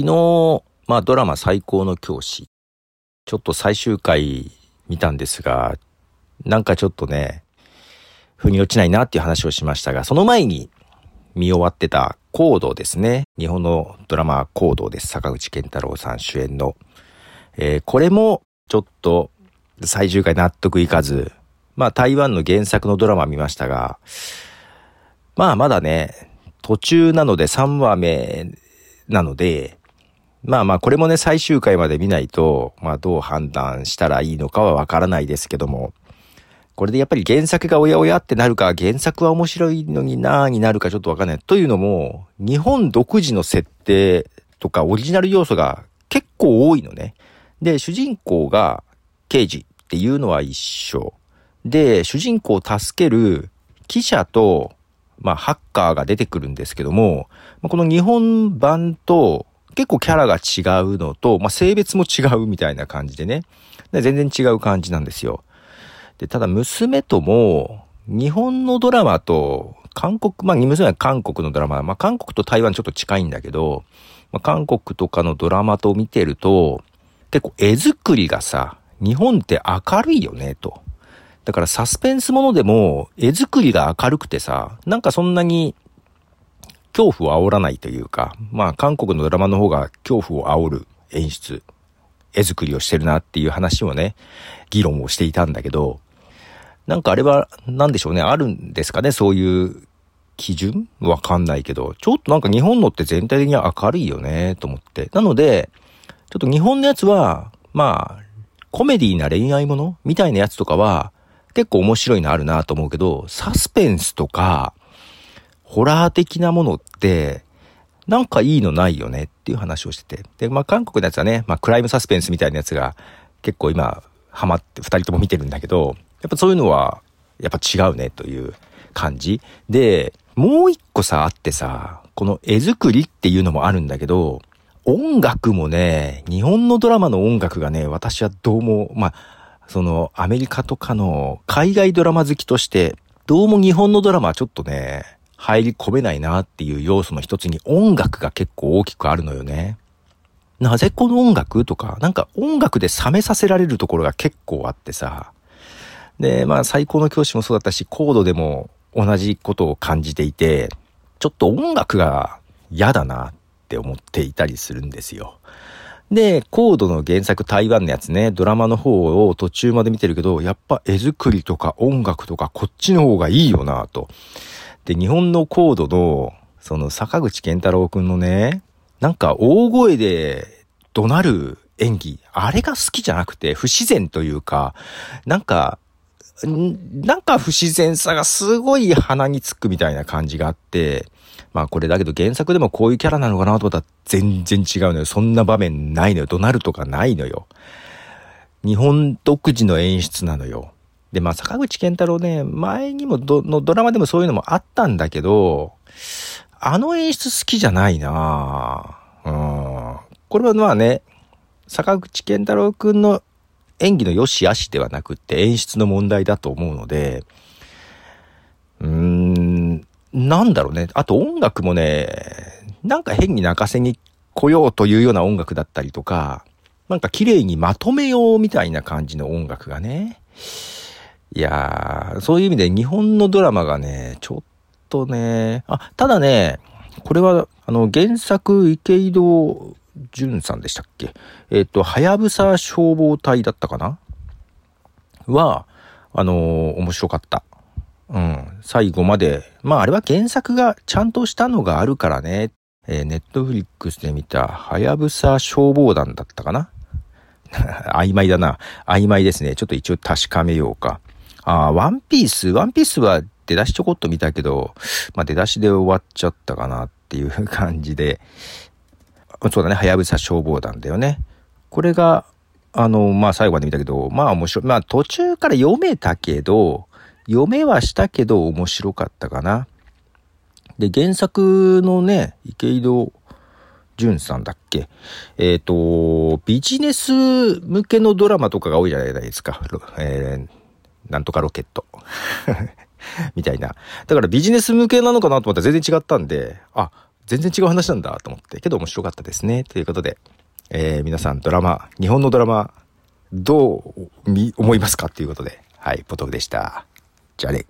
昨日、まあドラマ最高の教師、ちょっと最終回見たんですが、なんかちょっとね、腑に落ちないなっていう話をしましたが、その前に見終わってたコードですね。日本のドラマコードです。坂口健太郎さん主演の。えー、これもちょっと最終回納得いかず、まあ台湾の原作のドラマ見ましたが、まあまだね、途中なので3話目なので、まあまあこれもね最終回まで見ないと、まあどう判断したらいいのかはわからないですけども、これでやっぱり原作がおやおやってなるか、原作は面白いのになーになるかちょっとわかんない。というのも、日本独自の設定とかオリジナル要素が結構多いのね。で、主人公が刑事っていうのは一緒。で、主人公を助ける記者と、まあ、ハッカーが出てくるんですけども、この日本版と結構キャラが違うのと、まあ、性別も違うみたいな感じでね。で全然違う感じなんですよ。で、ただ娘とも、日本のドラマと、韓国、まあ、娘は韓国のドラマ、まあ、韓国と台湾ちょっと近いんだけど、まあ、韓国とかのドラマと見てると、結構絵作りがさ、日本って明るいよね、と。だからサスペンスものでも絵作りが明るくてさ、なんかそんなに恐怖を煽らないというか、まあ韓国のドラマの方が恐怖を煽る演出、絵作りをしてるなっていう話をね、議論をしていたんだけど、なんかあれは何でしょうね、あるんですかね、そういう基準？わかんないけど、ちょっとなんか日本のって全体的には明るいよね、と思って。なので、ちょっと日本のやつは、まあ、コメディーな恋愛ものみたいなやつとかは、結構面白いのあるなと思うけど、サスペンスとか、ホラー的なものって、なんかいいのないよねっていう話をしてて。で、まあ韓国のやつはね、まあクライムサスペンスみたいなやつが結構今ハマって二人とも見てるんだけど、やっぱそういうのはやっぱ違うねという感じ。で、もう一個さあってさ、この絵作りっていうのもあるんだけど、音楽もね、日本のドラマの音楽がね、私はどうも、まあ、そのアメリカとかの海外ドラマ好きとして、どうも日本のドラマはちょっとね、入り込めないなっていう要素の一つに音楽が結構大きくあるのよね。なぜこの音楽とか、なんか音楽で冷めさせられるところが結構あってさ。で、まあ最高の教師もそうだったし、コードでも同じことを感じていて、ちょっと音楽が嫌だなって思っていたりするんですよ。で、コードの原作台湾のやつね、ドラマの方を途中まで見てるけど、やっぱ絵作りとか音楽とかこっちの方がいいよなと。で、日本のコードの、その坂口健太郎くんのね、なんか大声で怒鳴る演技、あれが好きじゃなくて不自然というか、なんか、なんか不自然さがすごい鼻につくみたいな感じがあって、まあこれだけど原作でもこういうキャラなのかなと思ったら全然違うのよ。そんな場面ないのよ。怒鳴るとかないのよ。日本独自の演出なのよ。で、まあ、坂口健太郎ね、前にもど、のドラマでもそういうのもあったんだけど、あの演出好きじゃないなうん。これはまあね、坂口健太郎くんの演技の良し悪しではなくって演出の問題だと思うので、うーん、なんだろうね。あと音楽もね、なんか変に泣かせに来ようというような音楽だったりとか、なんか綺麗にまとめようみたいな感じの音楽がね、いやー、そういう意味で日本のドラマがね、ちょっとね、あ、ただね、これは、あの、原作池井戸潤さんでしたっけ？えっ、ー、と、はやぶさ消防隊だったかな？は、あのー、面白かった。うん。最後まで。まあ、あれは原作がちゃんとしたのがあるからね。えー、ネットフリックスで見た、はやぶさ消防団だったかな？曖昧だな。曖昧ですね。ちょっと一応確かめようか。あワンピース、ワンピースは出だしちょこっと見たけど、まあ出だしで終わっちゃったかなっていう感じで、そうだね、はやぶさ消防団だよね。これが、あの、まあ最後まで見たけど、まあ面白い。まあ途中から読めたけど、読めはしたけど面白かったかな。で、原作のね、池井戸潤さんだっけ？えっ、ー、と、ビジネス向けのドラマとかが多いじゃないですか。えーなんとかロケット。みたいな。だからビジネス向けなのかなと思ったら全然違ったんで、あ、全然違う話なんだと思って、けど面白かったですね。ということで、えー、皆さんドラマ、日本のドラマ、どう思いますか？っていうことで、はい、ポトフでした。じゃあね。